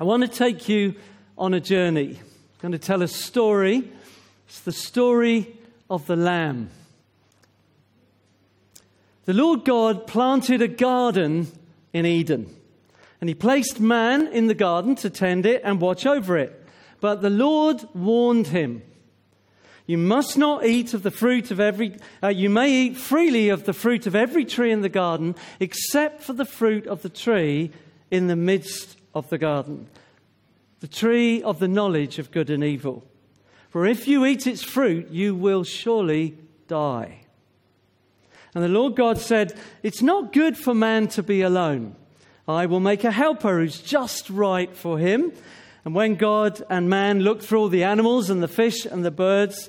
I want to take you on a journey. I'm going to tell a story. It's the story of the Lamb. The Lord God planted a garden in Eden, and He placed man in the garden to tend it and watch over it. But the Lord warned him you must not eat of the fruit of every, uh, you may eat freely of the fruit of every tree in the garden, except for the fruit of the tree in the midst of the garden, the tree of the knowledge of good and evil. For if you eat its fruit, you will surely die. And the Lord God said, It's not good for man to be alone. I will make a helper who's just right for him. And when God and man looked through all the animals and the fish and the birds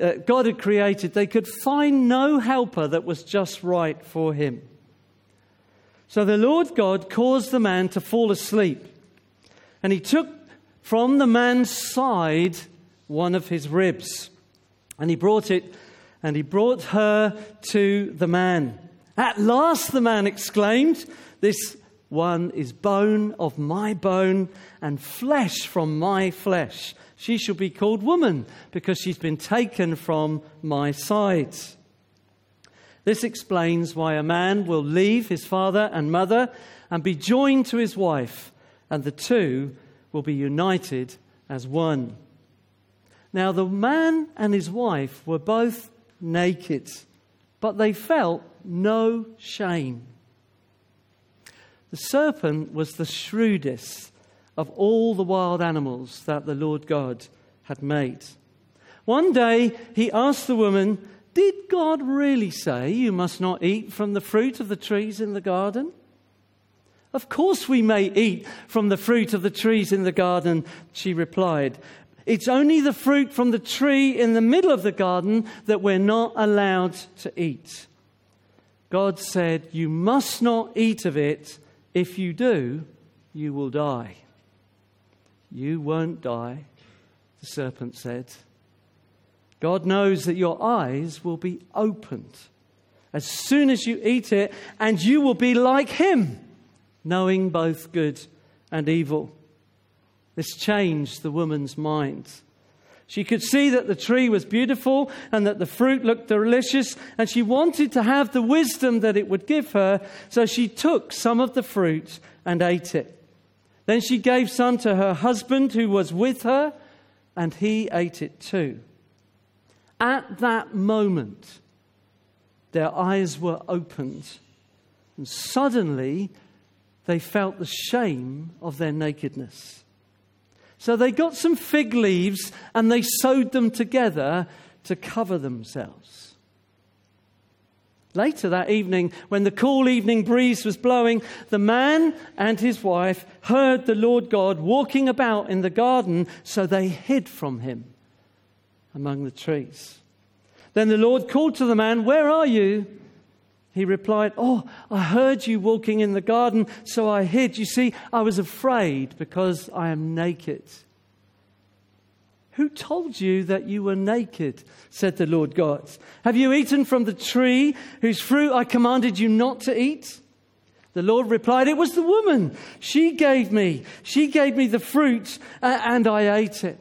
uh, God had created, they could find no helper that was just right for him. So the Lord God caused the man to fall asleep. And he took from the man's side one of his ribs. And he brought it, and he brought her to the man. At last, the man exclaimed, This one is bone of my bone and flesh from my flesh. She shall be called woman because she's been taken from my side. This explains why a man will leave his father and mother and be joined to his wife, and the two will be united as one. Now, the man and his wife were both naked, but they felt no shame. The serpent was the shrewdest of all the wild animals that the Lord God had made. One day he asked the woman, Did God really say you must not eat from the fruit of the trees in the garden? Of course we may eat from the fruit of the trees in the garden, she replied. It's only the fruit from the tree in the middle of the garden that we're not allowed to eat. God said, You must not eat of it if you do, you will die. You won't die, the serpent said. God knows that your eyes will be opened as soon as you eat it, and you will be like him, knowing both good and evil. This changed the woman's mind. She could see that the tree was beautiful and that the fruit looked delicious, and she wanted to have the wisdom that it would give her, so she took some of the fruit and ate it. Then she gave some to her husband who was with her, and he ate it too. At that moment, their eyes were opened, and suddenly they felt the shame of their nakedness. So they got some fig leaves and they sewed them together to cover themselves. Later that evening, when the cool evening breeze was blowing, the man and his wife heard the Lord God walking about in the garden, so they hid from him among the trees. Then the Lord called to the man, Where are you? He replied, Oh, I heard you walking in the garden, so I hid. You see, I was afraid because I am naked. Who told you that you were naked? said the Lord God. Have you eaten from the tree whose fruit I commanded you not to eat? The Lord replied, It was the woman. She gave me. She gave me the fruit, and I ate it.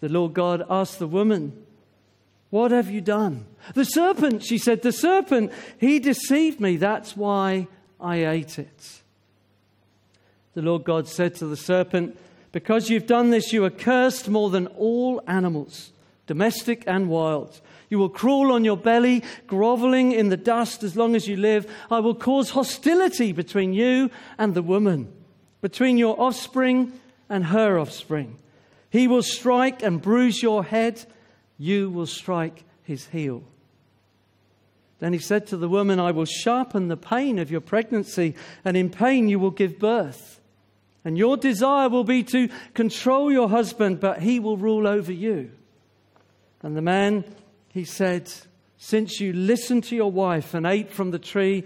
The Lord God asked the woman, what have you done? The serpent, she said, the serpent, he deceived me. That's why I ate it. The Lord God said to the serpent, Because you've done this, you are cursed more than all animals, domestic and wild. You will crawl on your belly, groveling in the dust as long as you live. I will cause hostility between you and the woman, between your offspring and her offspring. He will strike and bruise your head you will strike his heel. Then he said to the woman, I will sharpen the pain of your pregnancy, and in pain you will give birth. And your desire will be to control your husband, but he will rule over you. And the man, he said, Since you listened to your wife and ate from the tree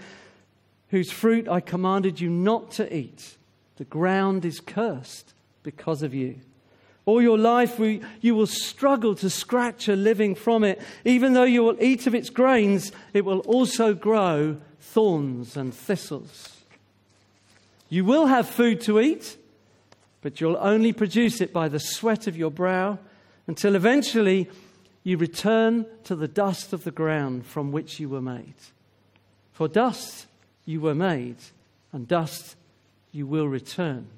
whose fruit I commanded you not to eat, the ground is cursed because of you. All your life, we, you will struggle to scratch a living from it. Even though you will eat of its grains, it will also grow thorns and thistles. You will have food to eat, but you'll only produce it by the sweat of your brow until eventually you return to the dust of the ground from which you were made. For dust you were made, and dust you will return.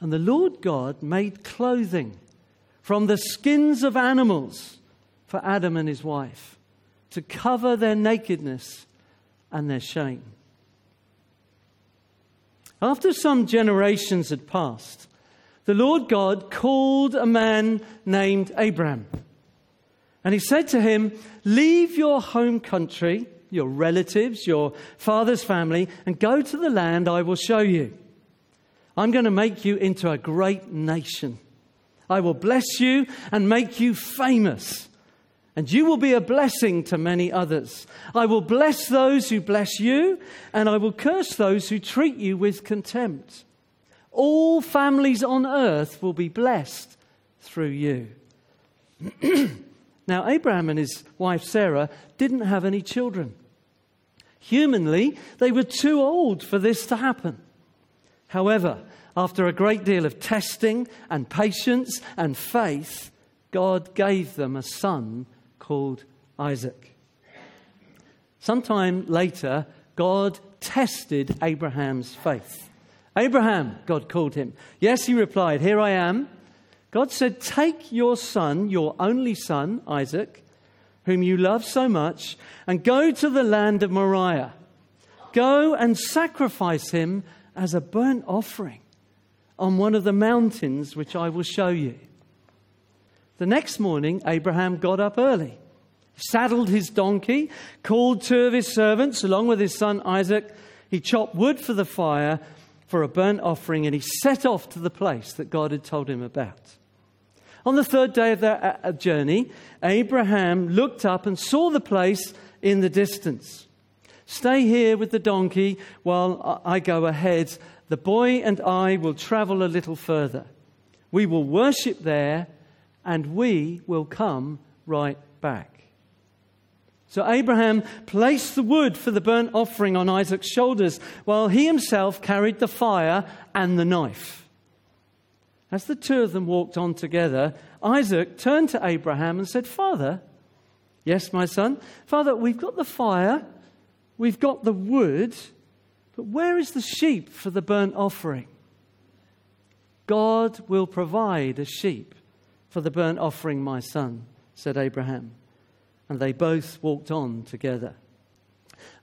And the Lord God made clothing from the skins of animals for Adam and his wife to cover their nakedness and their shame. After some generations had passed, the Lord God called a man named Abraham. And he said to him, Leave your home country, your relatives, your father's family, and go to the land I will show you. I'm going to make you into a great nation. I will bless you and make you famous and you will be a blessing to many others. I will bless those who bless you, and I will curse those who treat you with contempt. All families on earth will be blessed through you. now, Abraham and his wife Sarah didn't have any children. Humanly, they were too old for this to happen. However, after a great deal of testing and patience and faith, God gave them a son called Isaac. Sometime later, God tested Abraham's faith. Abraham, God called him. Yes, he replied, Here I am. God said, Take your son, your only son, Isaac, whom you love so much, and go to the land of Moriah. Go and sacrifice him as a burnt offering on one of the mountains which I will show you. The next morning, Abraham got up early, saddled his donkey, called two of his servants along with his son Isaac. He chopped wood for the fire for a burnt offering, and he set off to the place that God had told him about. On the third day of their uh, uh, journey, Abraham looked up and saw the place in the distance. Stay here with the donkey while I go ahead. The boy and I will travel a little further. We will worship there and we will come right back. So Abraham placed the wood for the burnt offering on Isaac's shoulders, while he himself carried the fire and the knife. As the two of them walked on together, Isaac turned to Abraham and said, Father, yes, my son, Father, we've got the fire, we've got the wood, but where is the sheep for the burnt offering? God will provide a sheep for the burnt offering, my son, said Abraham. And they both walked on together.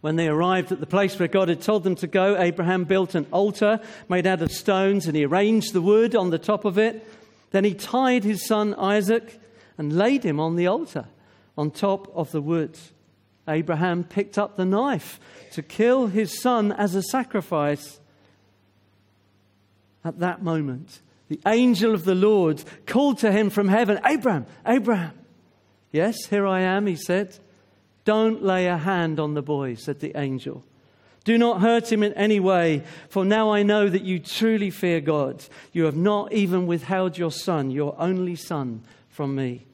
When they arrived at the place where God had told them to go, Abraham built an altar made out of stones and he arranged the wood on the top of it. Then he tied his son Isaac and laid him on the altar on top of the wood. Abraham picked up the knife to kill his son as a sacrifice. At that moment, the angel of the Lord called to him from heaven, Abraham, Abraham. Yes, here I am, he said. Don't lay a hand on the boy, said the angel. Do not hurt him in any way, for now I know that you truly fear God. You have not even withheld your son, your only son, from me.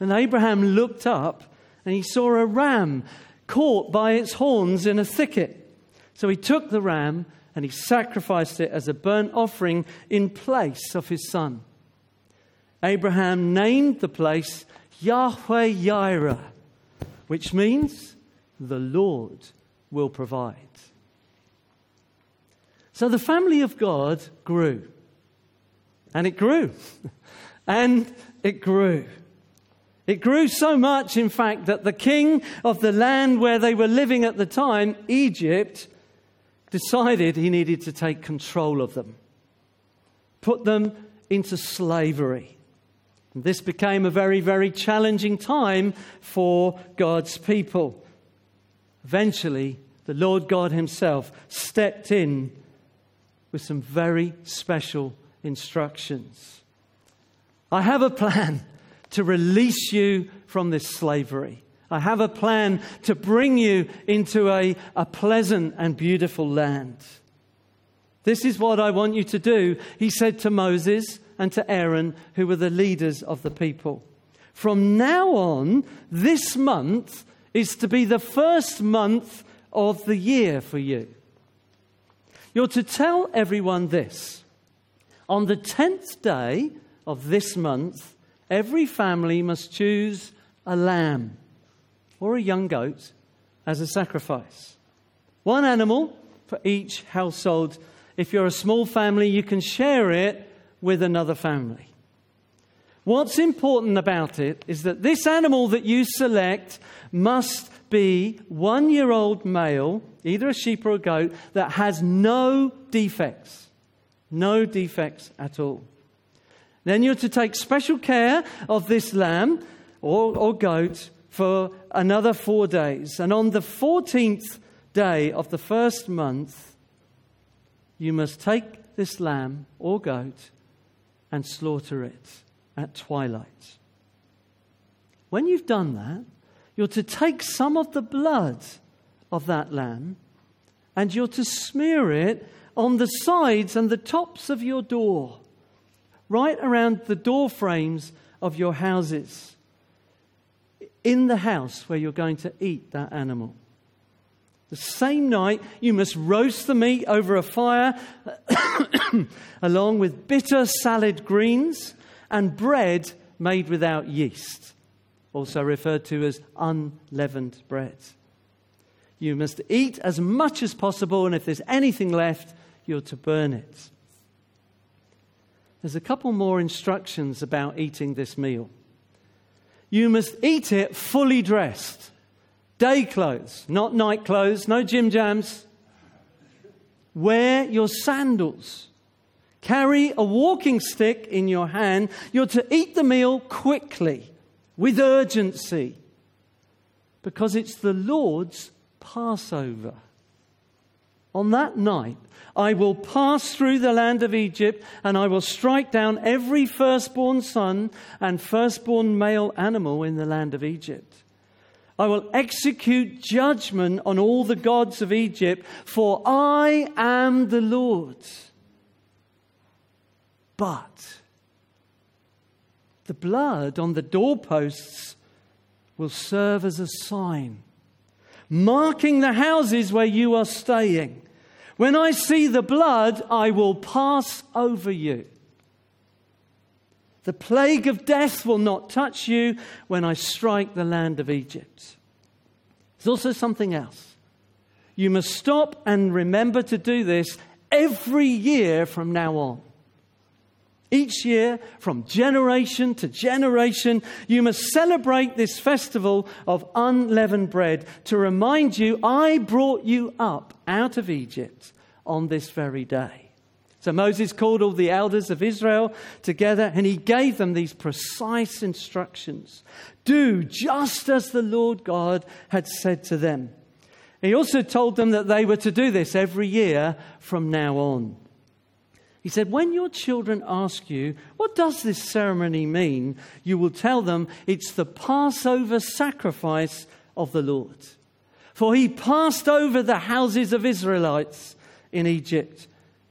And Abraham looked up and he saw a ram caught by its horns in a thicket. So he took the ram and he sacrificed it as a burnt offering in place of his son. Abraham named the place Yahweh Yireh, which means the Lord will provide. So the family of God grew. And it grew. and it grew. It grew so much, in fact, that the king of the land where they were living at the time, Egypt, decided he needed to take control of them, put them into slavery. And this became a very, very challenging time for God's people. Eventually, the Lord God Himself stepped in with some very special instructions. I have a plan to release you from this slavery. I have a plan to bring you into a, a pleasant and beautiful land. This is what I want you to do, he said to Moses and to Aaron, who were the leaders of the people. From now on, this month is to be the first month of the year for you. You're to tell everyone this. On the tenth day of this month, every family must choose a lamb or a young goat as a sacrifice. One animal for each household. If you're a small family, you can share it with another family. What's important about it is that this animal that you select must be one year old male, either a sheep or a goat, that has no defects. No defects at all. Then you're to take special care of this lamb or, or goat for another four days. And on the 14th day of the first month, you must take this lamb or goat and slaughter it at twilight. When you've done that, you're to take some of the blood of that lamb and you're to smear it on the sides and the tops of your door, right around the door frames of your houses, in the house where you're going to eat that animal. The same night, you must roast the meat over a fire along with bitter salad greens and bread made without yeast, also referred to as unleavened bread. You must eat as much as possible, and if there's anything left, you're to burn it. There's a couple more instructions about eating this meal. You must eat it fully dressed. Day clothes, not night clothes, no gym jams. Wear your sandals. Carry a walking stick in your hand. You're to eat the meal quickly, with urgency, because it's the Lord's Passover. On that night, I will pass through the land of Egypt, and I will strike down every firstborn son and firstborn male animal in the land of Egypt. I will execute judgment on all the gods of Egypt, for I am the Lord. But the blood on the doorposts will serve as a sign, marking the houses where you are staying. When I see the blood, I will pass over you. The plague of death will not touch you when I strike the land of Egypt. There's also something else. You must stop and remember to do this every year from now on. Each year, from generation to generation, you must celebrate this festival of unleavened bread to remind you, I brought you up out of Egypt on this very day. So Moses called all the elders of Israel together and he gave them these precise instructions Do just as the Lord God had said to them. He also told them that they were to do this every year from now on. He said, When your children ask you, What does this ceremony mean? you will tell them it's the Passover sacrifice of the Lord. For he passed over the houses of Israelites in Egypt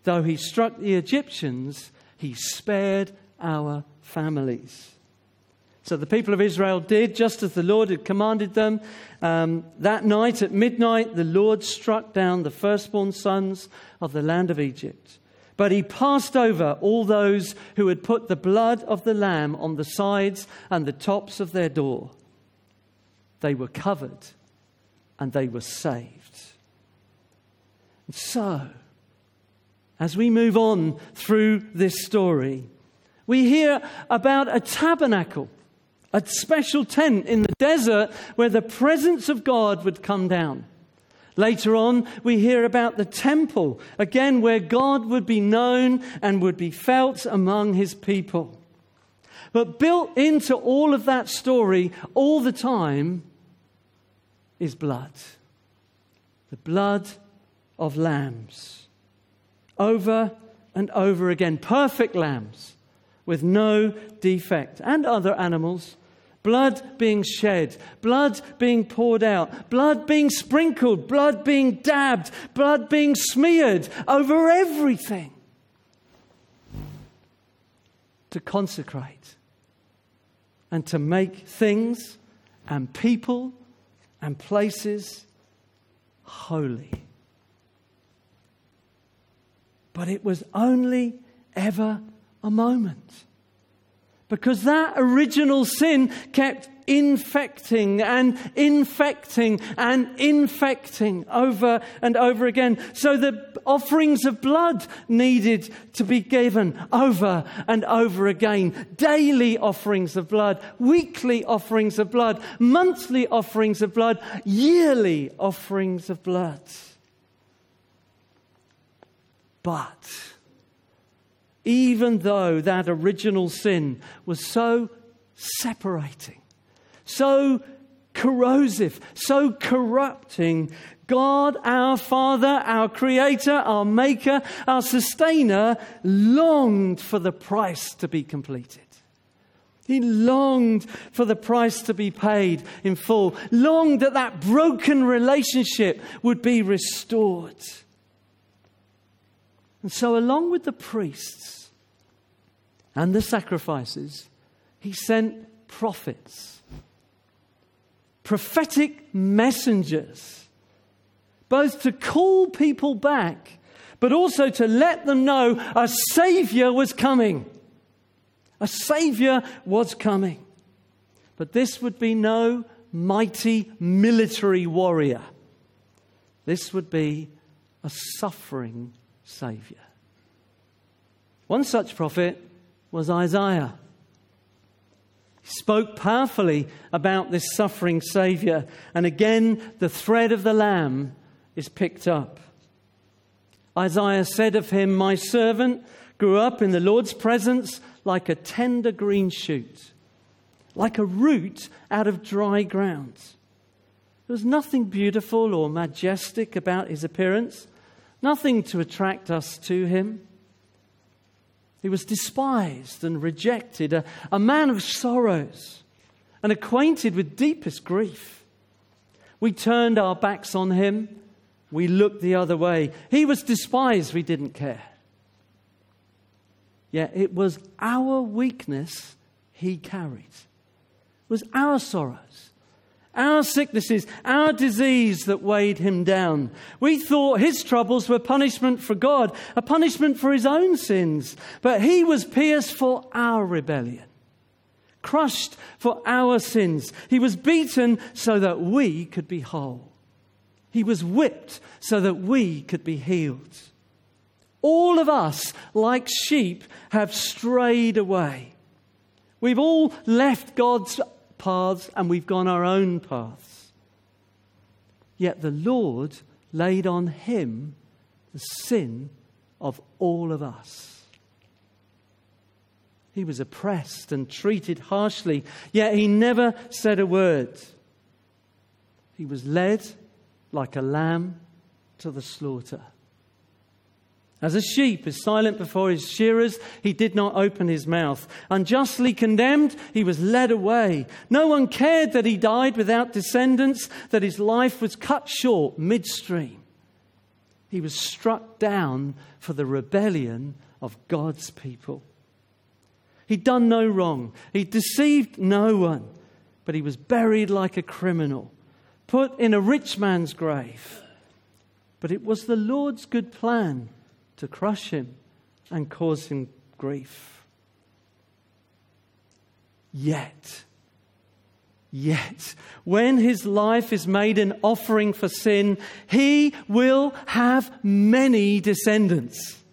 Though he struck the Egyptians, he spared our families. So the people of Israel did just as the Lord had commanded them. Um, that night at midnight, the Lord struck down the firstborn sons of the land of Egypt. But he passed over all those who had put the blood of the lamb on the sides and the tops of their door. They were covered and they were saved. And so, as we move on through this story, we hear about a tabernacle, a special tent in the desert where the presence of God would come down. Later on, we hear about the temple, again, where God would be known and would be felt among his people. But built into all of that story all the time is blood the blood of lambs over and over again. Perfect lambs with no defect, and other animals. Blood being shed, blood being poured out, blood being sprinkled, blood being dabbed, blood being smeared over everything to consecrate and to make things and people and places holy. But it was only ever a moment. Because that original sin kept infecting and infecting and infecting over and over again. So the offerings of blood needed to be given over and over again. Daily offerings of blood, weekly offerings of blood, monthly offerings of blood, yearly offerings of blood. But even though that original sin was so separating, so corrosive, so corrupting. God, our Father, our Creator, our Maker, our Sustainer, longed for the price to be completed. He longed for the price to be paid in full, longed that that broken relationship would be restored. And so, along with the priests and the sacrifices, he sent prophets prophetic messengers, both to call people back, but also to let them know a Savior was coming. A Savior was coming. But this would be no mighty military warrior. This would be a suffering Savior. One such prophet was Isaiah He spoke powerfully about this suffering Savior. And again, the thread of the Lamb is picked up. Isaiah said of him, My servant grew up in the Lord's presence like a tender green shoot, like a root out of dry ground. There was nothing beautiful or majestic about his appearance, nothing to attract us to him. He was despised and rejected, a, a man of sorrows and acquainted with deepest grief. We turned our backs on him. We looked the other way. He was despised. We didn't care. Yet it was our weakness he carried. It was our sorrows our sicknesses, our disease that weighed him down. We thought his troubles were punishment for God, a punishment for his own sins. But he was pierced for our rebellion, crushed for our sins. He was beaten so that we could be whole. He was whipped so that we could be healed. All of us, like sheep, have strayed away. We've all left God's paths and we've gone our own paths. Yet the Lord laid on him the sin of all of us. He was oppressed and treated harshly, yet he never said a word. He was led like a lamb to the slaughter. As a sheep is silent before his shearers, he did not open his mouth. Unjustly condemned, he was led away. No one cared that he died without descendants, that his life was cut short midstream. He was struck down for the rebellion of God's people. He'd done no wrong, he deceived no one, but he was buried like a criminal, put in a rich man's grave. But it was the Lord's good plan to crush him and cause him grief. Yet, yet, when his life is made an offering for sin, he will have many descendants.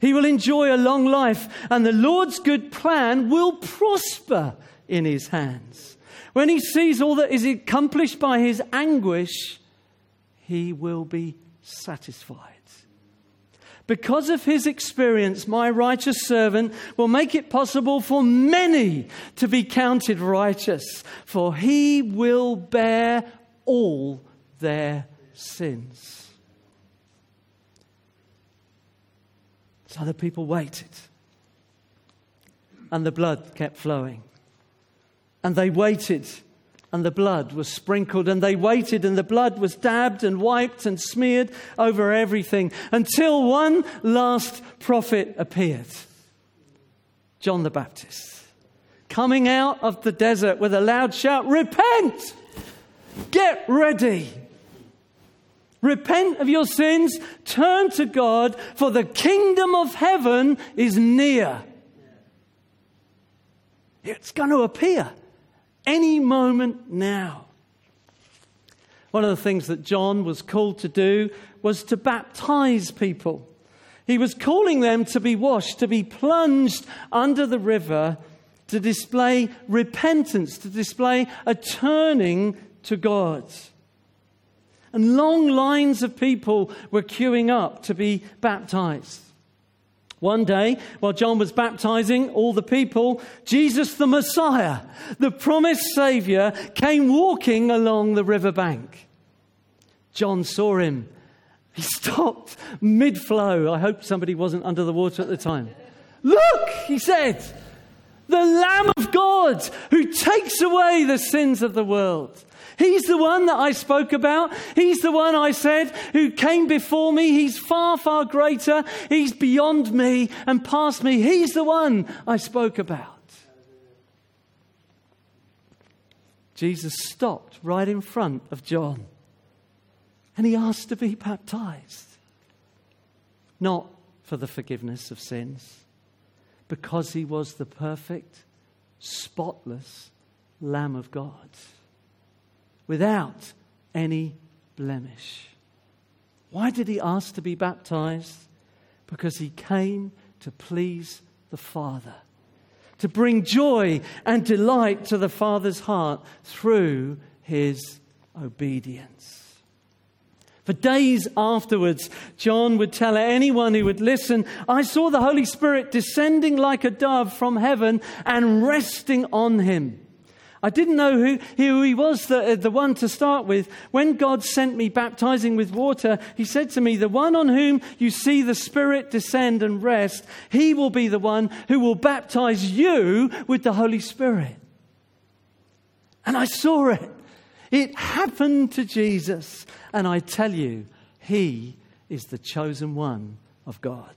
He will enjoy a long life, and the Lord's good plan will prosper in his hands. When he sees all that is accomplished by his anguish, he will be satisfied. Because of his experience, my righteous servant will make it possible for many to be counted righteous, for he will bear all their sins. So the people waited, and the blood kept flowing. And they waited and the blood was sprinkled, and they waited, and the blood was dabbed and wiped and smeared over everything until one last prophet appeared John the Baptist, coming out of the desert with a loud shout Repent! Get ready! Repent of your sins, turn to God, for the kingdom of heaven is near. It's going to appear any moment now. One of the things that John was called to do was to baptize people. He was calling them to be washed, to be plunged under the river, to display repentance, to display a turning to God. And long lines of people were queuing up to be baptized. One day, while John was baptizing all the people, Jesus the Messiah, the promised Savior, came walking along the riverbank. John saw him. He stopped mid flow. I hope somebody wasn't under the water at the time. Look, he said, the Lamb of God who takes away the sins of the world. He's the one that I spoke about. He's the one I said who came before me. He's far, far greater. He's beyond me and past me. He's the one I spoke about. Jesus stopped right in front of John and he asked to be baptized. Not for the forgiveness of sins, because he was the perfect, spotless Lamb of God without any blemish. Why did he ask to be baptized? Because he came to please the Father, to bring joy and delight to the Father's heart through his obedience. For days afterwards, John would tell anyone who would listen, I saw the Holy Spirit descending like a dove from heaven and resting on him. I didn't know who, who he was, the, uh, the one to start with. When God sent me baptizing with water, he said to me, The one on whom you see the Spirit descend and rest, he will be the one who will baptize you with the Holy Spirit. And I saw it. It happened to Jesus. And I tell you, he is the chosen one of God.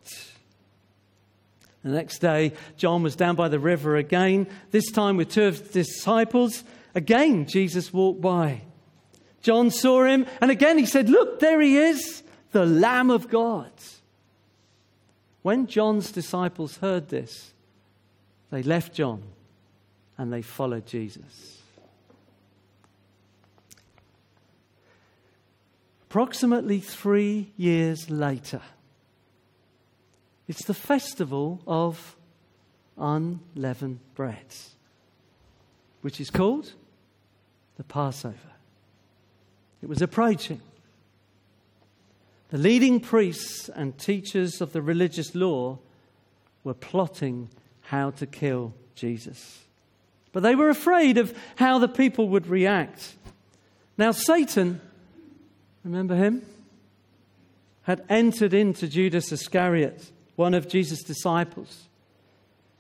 The next day, John was down by the river again, this time with two of his disciples. Again, Jesus walked by. John saw him, and again he said, Look, there he is, the Lamb of God. When John's disciples heard this, they left John and they followed Jesus. Approximately three years later, it's the festival of unleavened breads, which is called the Passover. It was approaching. The leading priests and teachers of the religious law were plotting how to kill Jesus. But they were afraid of how the people would react. Now, Satan, remember him, had entered into Judas Iscariot one of Jesus' disciples.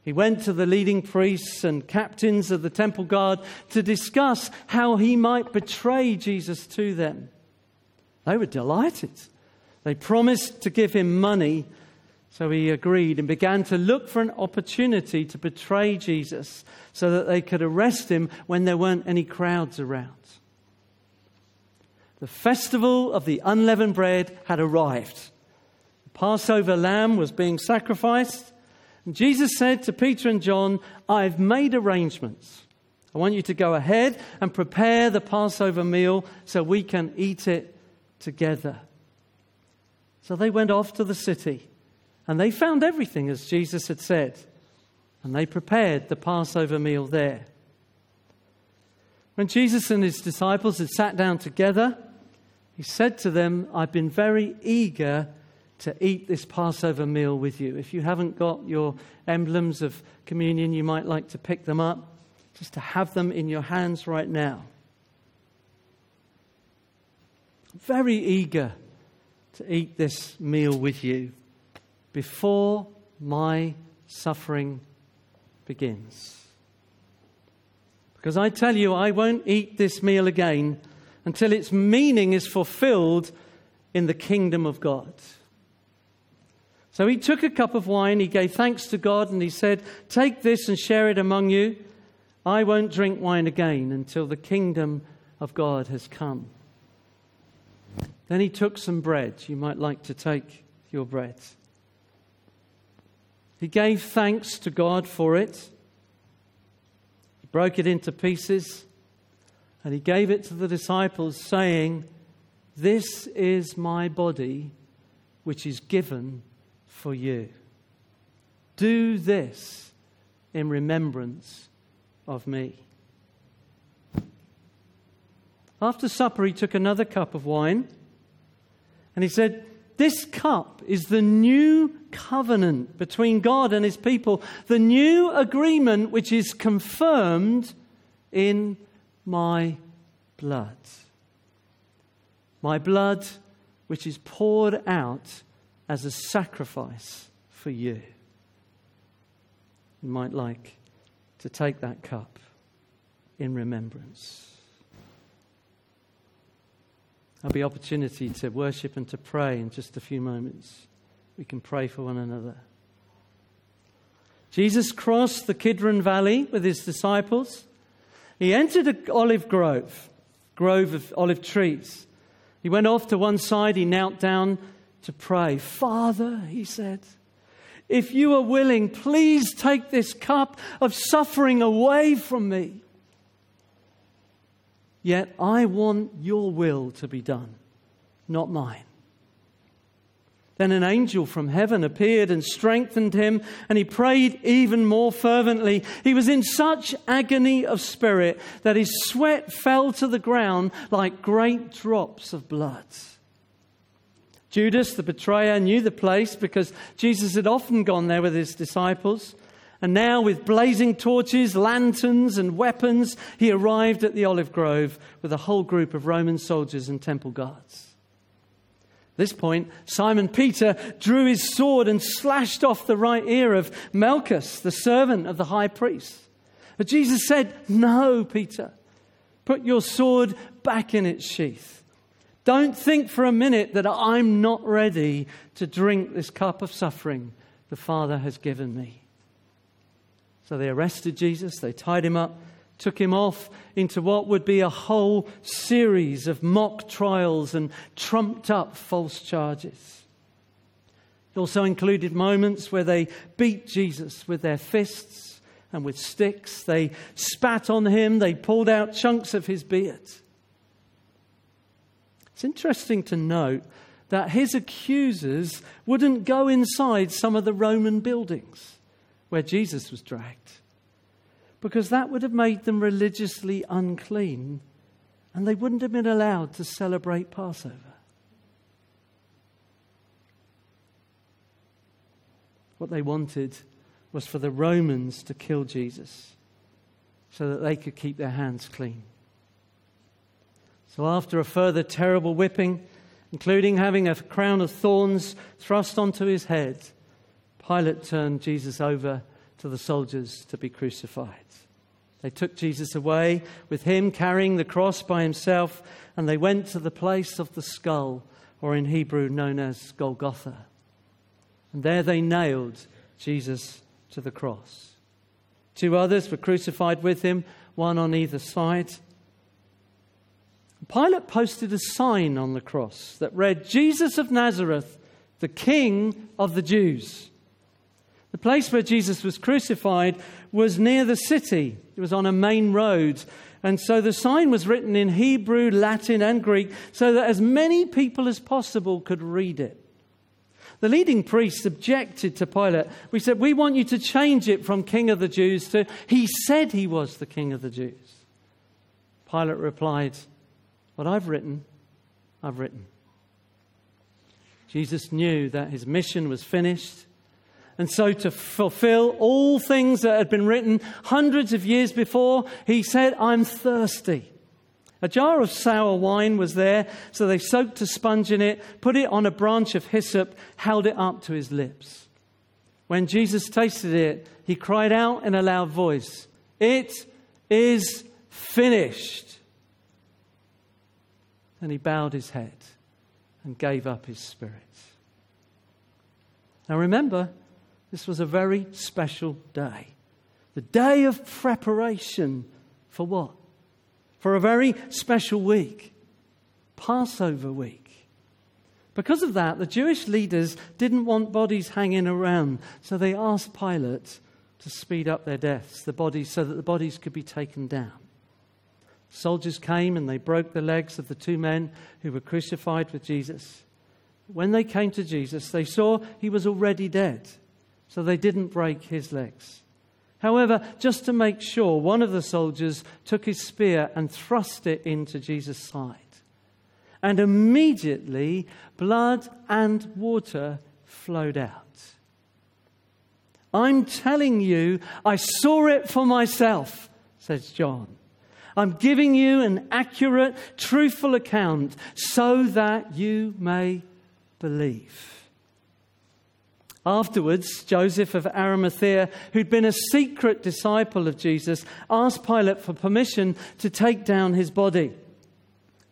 He went to the leading priests and captains of the temple guard to discuss how he might betray Jesus to them. They were delighted. They promised to give him money, so he agreed and began to look for an opportunity to betray Jesus so that they could arrest him when there weren't any crowds around. The festival of the unleavened bread had arrived. Passover lamb was being sacrificed. And Jesus said to Peter and John, I've made arrangements. I want you to go ahead and prepare the Passover meal so we can eat it together. So they went off to the city and they found everything as Jesus had said. And they prepared the Passover meal there. When Jesus and his disciples had sat down together, he said to them, I've been very eager to eat this Passover meal with you. If you haven't got your emblems of communion, you might like to pick them up, just to have them in your hands right now. Very eager to eat this meal with you before my suffering begins. Because I tell you, I won't eat this meal again until its meaning is fulfilled in the kingdom of God. So he took a cup of wine, he gave thanks to God, and he said, Take this and share it among you. I won't drink wine again until the kingdom of God has come. Then he took some bread. You might like to take your bread. He gave thanks to God for it. He broke it into pieces and he gave it to the disciples, saying, This is my body, which is given for you. Do this in remembrance of me. After supper, he took another cup of wine and he said, This cup is the new covenant between God and his people, the new agreement which is confirmed in my blood. My blood, which is poured out as a sacrifice for you. You might like to take that cup in remembrance. There'll be opportunity to worship and to pray in just a few moments. We can pray for one another. Jesus crossed the Kidron Valley with his disciples. He entered an olive grove, grove of olive trees. He went off to one side, he knelt down to pray. Father, he said, if you are willing, please take this cup of suffering away from me. Yet I want your will to be done, not mine. Then an angel from heaven appeared and strengthened him, and he prayed even more fervently. He was in such agony of spirit that his sweat fell to the ground like great drops of blood. Judas, the betrayer, knew the place because Jesus had often gone there with his disciples. And now, with blazing torches, lanterns, and weapons, he arrived at the olive grove with a whole group of Roman soldiers and temple guards. At this point, Simon Peter drew his sword and slashed off the right ear of Malchus, the servant of the high priest. But Jesus said, No, Peter, put your sword back in its sheath. Don't think for a minute that I'm not ready to drink this cup of suffering the Father has given me. So they arrested Jesus, they tied him up, took him off into what would be a whole series of mock trials and trumped up false charges. It also included moments where they beat Jesus with their fists and with sticks. They spat on him, they pulled out chunks of his beard. It's interesting to note that his accusers wouldn't go inside some of the Roman buildings where Jesus was dragged, because that would have made them religiously unclean and they wouldn't have been allowed to celebrate Passover. What they wanted was for the Romans to kill Jesus so that they could keep their hands clean. So, after a further terrible whipping, including having a crown of thorns thrust onto his head, Pilate turned Jesus over to the soldiers to be crucified. They took Jesus away with him carrying the cross by himself, and they went to the place of the skull, or in Hebrew known as Golgotha. And there they nailed Jesus to the cross. Two others were crucified with him, one on either side. Pilate posted a sign on the cross that read, Jesus of Nazareth, the King of the Jews. The place where Jesus was crucified was near the city, it was on a main road. And so the sign was written in Hebrew, Latin, and Greek so that as many people as possible could read it. The leading priests objected to Pilate. We said, We want you to change it from King of the Jews to He said he was the King of the Jews. Pilate replied, What I've written, I've written. Jesus knew that his mission was finished and so, to fulfill all things that had been written hundreds of years before, he said, I'm thirsty. A jar of sour wine was there, so they soaked a sponge in it, put it on a branch of hyssop, held it up to his lips. When Jesus tasted it, he cried out in a loud voice, It is finished. And he bowed his head and gave up his spirit. Now remember, this was a very special day. The day of preparation for what? For a very special week Passover week. Because of that, the Jewish leaders didn't want bodies hanging around, so they asked Pilate to speed up their deaths, the bodies, so that the bodies could be taken down. Soldiers came and they broke the legs of the two men who were crucified with Jesus. When they came to Jesus, they saw he was already dead, so they didn't break his legs. However, just to make sure, one of the soldiers took his spear and thrust it into Jesus' side and immediately blood and water flowed out. I'm telling you, I saw it for myself, says John. I'm giving you an accurate, truthful account so that you may believe. Afterwards, Joseph of Arimathea, who'd been a secret disciple of Jesus, asked Pilate for permission to take down his body.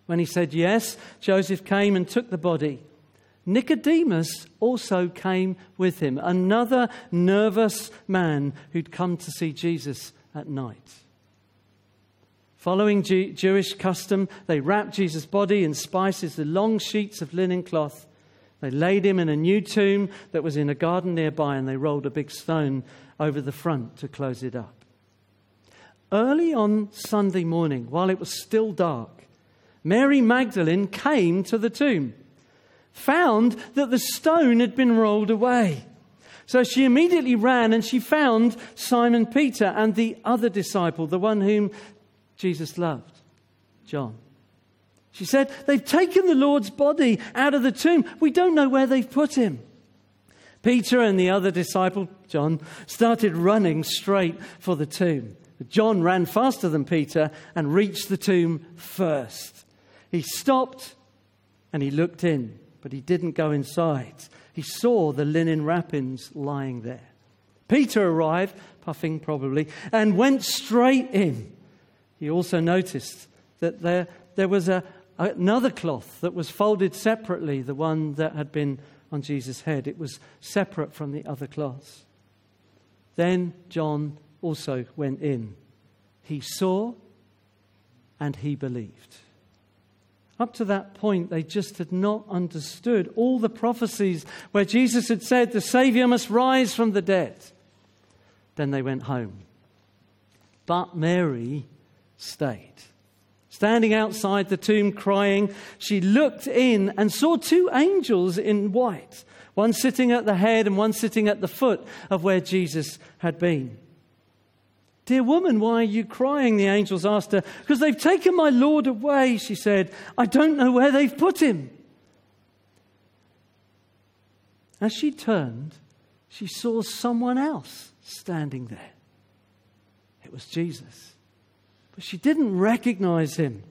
When he said yes, Joseph came and took the body. Nicodemus also came with him, another nervous man who'd come to see Jesus at night. Following Jewish custom, they wrapped Jesus' body in spices, the long sheets of linen cloth. They laid him in a new tomb that was in a garden nearby, and they rolled a big stone over the front to close it up. Early on Sunday morning, while it was still dark, Mary Magdalene came to the tomb, found that the stone had been rolled away. So she immediately ran and she found Simon Peter and the other disciple, the one whom Jesus loved, John. She said, They've taken the Lord's body out of the tomb. We don't know where they've put him. Peter and the other disciple, John, started running straight for the tomb. John ran faster than Peter and reached the tomb first. He stopped and he looked in, but he didn't go inside. He saw the linen wrappings lying there. Peter arrived, puffing probably, and went straight in. He also noticed that there, there was a, another cloth that was folded separately, the one that had been on Jesus' head. It was separate from the other cloths. Then John also went in. He saw and he believed. Up to that point, they just had not understood all the prophecies where Jesus had said the Savior must rise from the dead. Then they went home. But Mary stayed. Standing outside the tomb crying, she looked in and saw two angels in white, one sitting at the head and one sitting at the foot of where Jesus had been. Dear woman, why are you crying? The angels asked her. Because they've taken my Lord away, she said. I don't know where they've put him. As she turned, she saw someone else standing there. It was Jesus. But she didn't recognize him.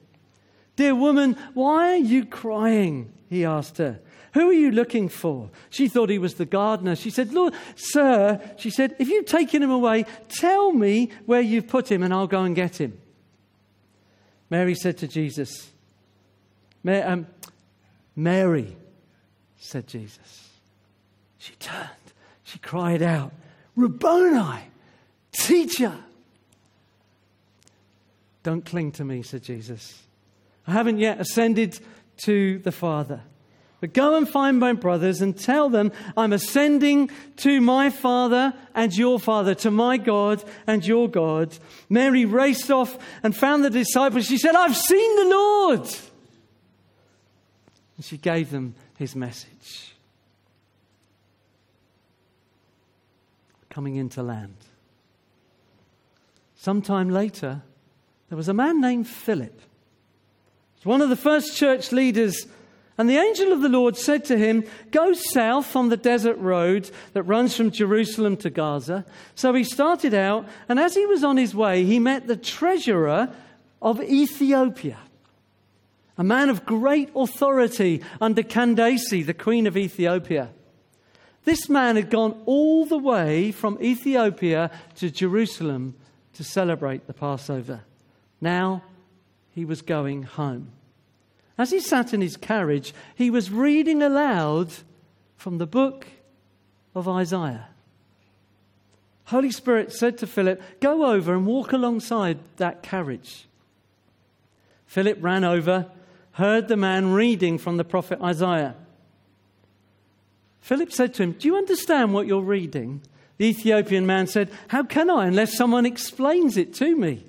Dear woman, why are you crying? He asked her. Who are you looking for? She thought he was the gardener. She said, Lord, sir, she said, if you've taken him away, tell me where you've put him and I'll go and get him. Mary said to Jesus, um, Mary, said Jesus. She turned. She cried out, Rabboni, teacher. Don't cling to me, said Jesus. I haven't yet ascended to the Father. But go and find my brothers and tell them I'm ascending to my Father and your Father, to my God and your God. Mary raced off and found the disciples. She said, I've seen the Lord. And she gave them his message. Coming into land. Sometime later, there was a man named Philip. He was one of the first church leaders and the angel of the Lord said to him, Go south on the desert road that runs from Jerusalem to Gaza. So he started out, and as he was on his way, he met the treasurer of Ethiopia, a man of great authority under Candace, the queen of Ethiopia. This man had gone all the way from Ethiopia to Jerusalem to celebrate the Passover. Now he was going home. As he sat in his carriage, he was reading aloud from the book of Isaiah. Holy Spirit said to Philip, Go over and walk alongside that carriage. Philip ran over, heard the man reading from the prophet Isaiah. Philip said to him, Do you understand what you're reading? The Ethiopian man said, How can I unless someone explains it to me?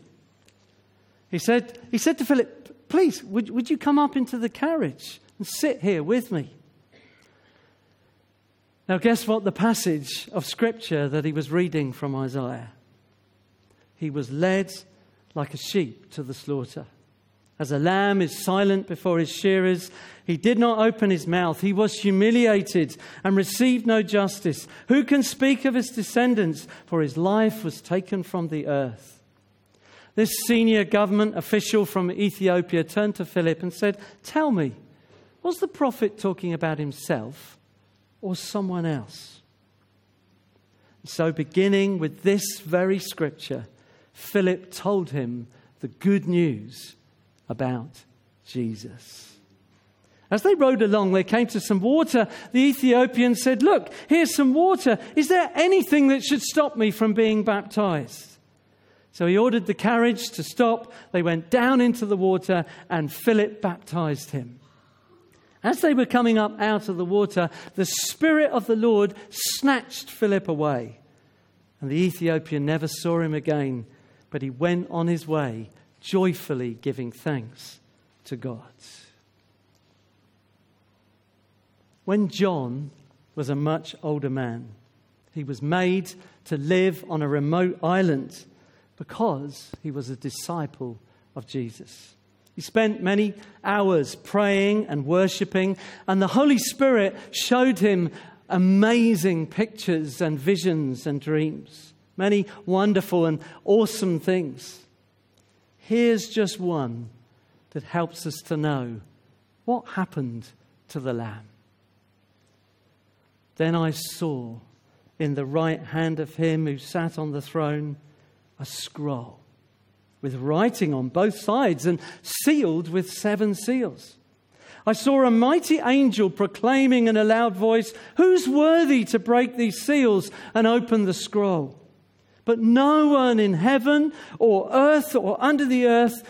He said, he said to Philip, Please, would, would you come up into the carriage and sit here with me? Now, guess what the passage of scripture that he was reading from Isaiah? He was led like a sheep to the slaughter. As a lamb is silent before his shearers, he did not open his mouth. He was humiliated and received no justice. Who can speak of his descendants? For his life was taken from the earth. This senior government official from Ethiopia turned to Philip and said, Tell me, was the prophet talking about himself or someone else? So, beginning with this very scripture, Philip told him the good news about Jesus. As they rode along, they came to some water. The Ethiopian said, Look, here's some water. Is there anything that should stop me from being baptized? So he ordered the carriage to stop. They went down into the water, and Philip baptized him. As they were coming up out of the water, the Spirit of the Lord snatched Philip away. And the Ethiopian never saw him again, but he went on his way, joyfully giving thanks to God. When John was a much older man, he was made to live on a remote island because he was a disciple of Jesus. He spent many hours praying and worshiping, and the Holy Spirit showed him amazing pictures and visions and dreams, many wonderful and awesome things. Here's just one that helps us to know what happened to the Lamb. Then I saw in the right hand of him who sat on the throne a scroll with writing on both sides and sealed with seven seals. I saw a mighty angel proclaiming in a loud voice, Who's worthy to break these seals and open the scroll? But no one in heaven or earth or under the earth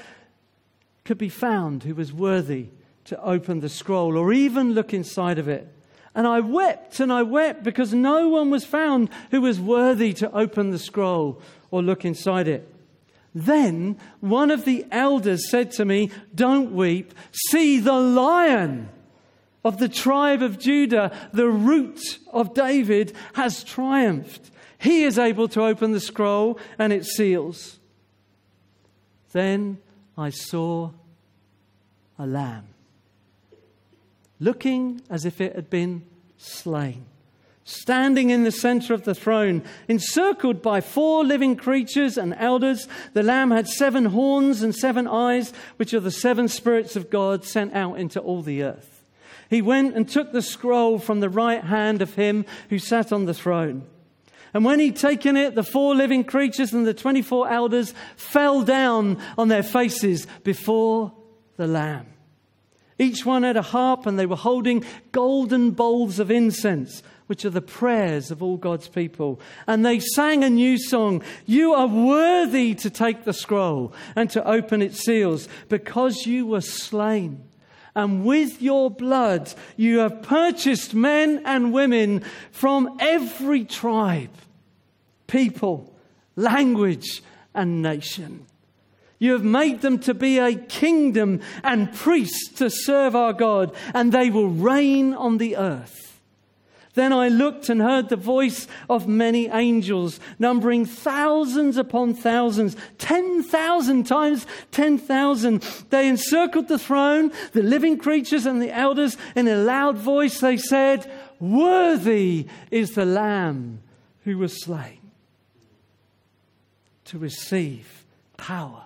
could be found who was worthy to open the scroll or even look inside of it. And I wept and I wept because no one was found who was worthy to open the scroll or look inside it. Then one of the elders said to me, Don't weep. See, the lion of the tribe of Judah, the root of David, has triumphed. He is able to open the scroll and its seals. Then I saw a lamb, looking as if it had been slain standing in the center of the throne, encircled by four living creatures and elders. The Lamb had seven horns and seven eyes, which are the seven spirits of God sent out into all the earth. He went and took the scroll from the right hand of him who sat on the throne. And when he'd taken it, the four living creatures and the 24 elders fell down on their faces before the Lamb. Each one had a harp, and they were holding golden bowls of incense which are the prayers of all God's people. And they sang a new song You are worthy to take the scroll and to open its seals because you were slain. And with your blood, you have purchased men and women from every tribe, people, language, and nation. You have made them to be a kingdom and priests to serve our God, and they will reign on the earth. Then I looked and heard the voice of many angels, numbering thousands upon thousands, 10,000 times 10,000. They encircled the throne, the living creatures and the elders. In a loud voice, they said, Worthy is the Lamb who was slain to receive power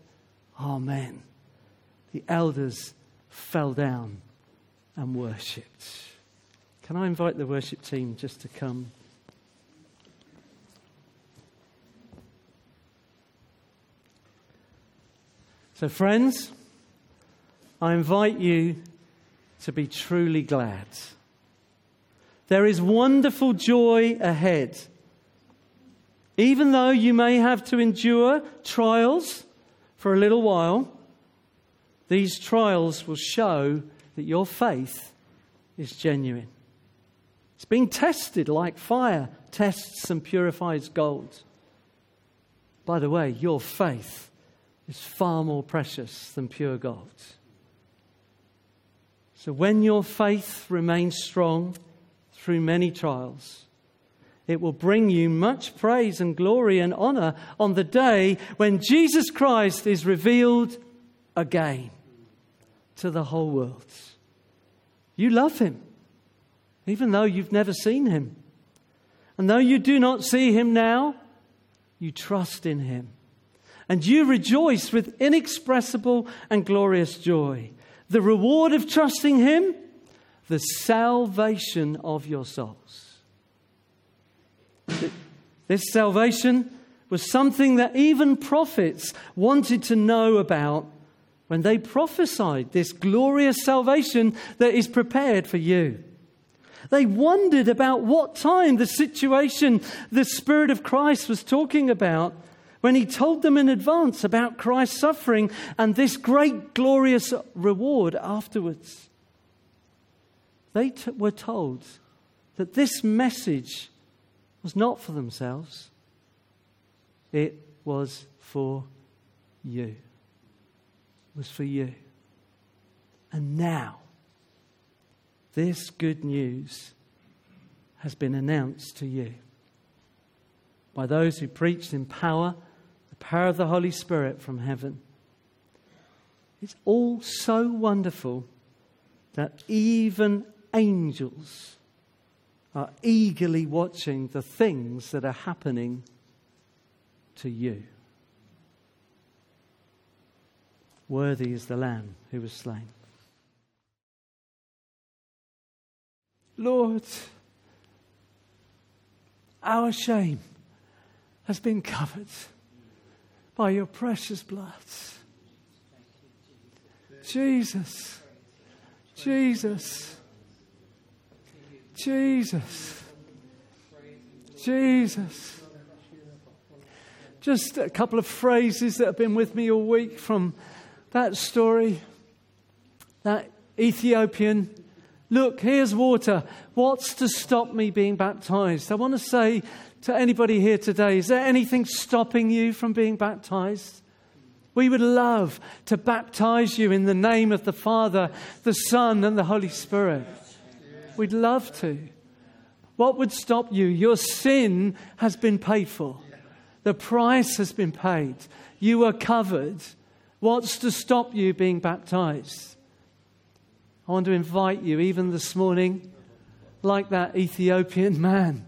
Amen. The elders fell down and worshipped. Can I invite the worship team just to come? So, friends, I invite you to be truly glad. There is wonderful joy ahead. Even though you may have to endure trials for a little while, these trials will show that your faith is genuine. It's being tested like fire tests and purifies gold. By the way, your faith is far more precious than pure gold. So when your faith remains strong through many trials, it will bring you much praise and glory and honor on the day when Jesus Christ is revealed again to the whole world. You love him, even though you've never seen him. And though you do not see him now, you trust in him and you rejoice with inexpressible and glorious joy. The reward of trusting Him, the salvation of your souls. This salvation was something that even prophets wanted to know about when they prophesied this glorious salvation that is prepared for you. They wondered about what time the situation the Spirit of Christ was talking about when he told them in advance about Christ's suffering and this great glorious reward afterwards. They t- were told that this message was not for themselves, it was for you. It was for you. And now, this good news has been announced to you by those who preached in power the power of the Holy Spirit from heaven. It's all so wonderful that even angels are eagerly watching the things that are happening to you. Worthy is the Lamb who was slain. Lord, our shame has been covered by your precious blood. Jesus, Jesus, Jesus, Jesus. Just a couple of phrases that have been with me all week from that story. That Ethiopian, look, here's water. What's to stop me being baptized? I want to say to anybody here today, is there anything stopping you from being baptized? We would love to baptize you in the name of the Father, the Son, and the Holy Spirit. We'd love to. What would stop you? Your sin has been paid for, the price has been paid. You are covered. What's to stop you being baptized? I want to invite you, even this morning, like that Ethiopian man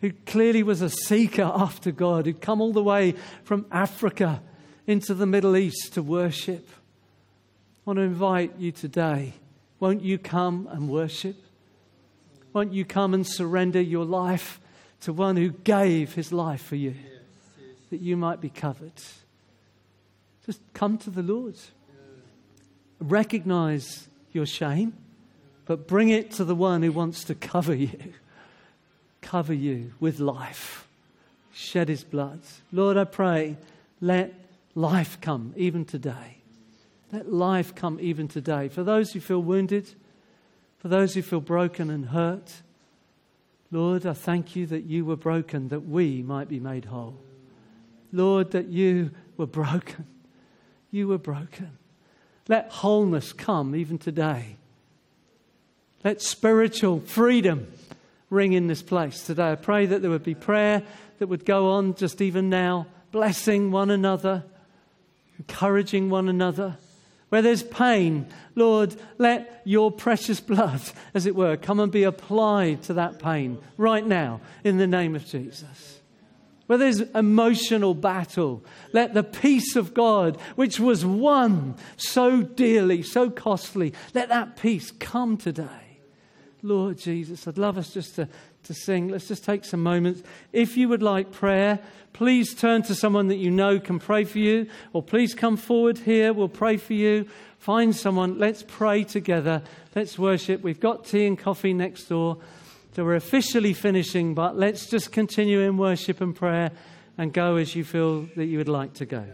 who clearly was a seeker after God, who'd come all the way from Africa into the Middle East to worship. I want to invite you today. Won't you come and worship? Won't you come and surrender your life to one who gave his life for you, that you might be covered? Just come to the Lord. Recognize your shame, but bring it to the one who wants to cover you cover you with life, shed his blood. Lord, I pray, let life come even today. Let life come even today. For those who feel wounded, for those who feel broken and hurt, Lord, I thank you that you were broken that we might be made whole. Lord, that you were broken. You were broken. Let wholeness come even today. Let spiritual freedom ring in this place today. I pray that there would be prayer that would go on just even now, blessing one another, encouraging one another. Where there's pain, Lord, let your precious blood, as it were, come and be applied to that pain right now in the name of Jesus. Where there's emotional battle, let the peace of God, which was won so dearly, so costly, let that peace come today Lord Jesus. I'd love us just to, to sing. Let's just take some moments. If you would like prayer, please turn to someone that you know can pray for you, or please come forward here. We'll pray for you. Find someone. Let's pray together. Let's worship. We've got tea and coffee next door. So we're officially finishing, but let's just continue in worship and prayer and go as you feel that you would like to go.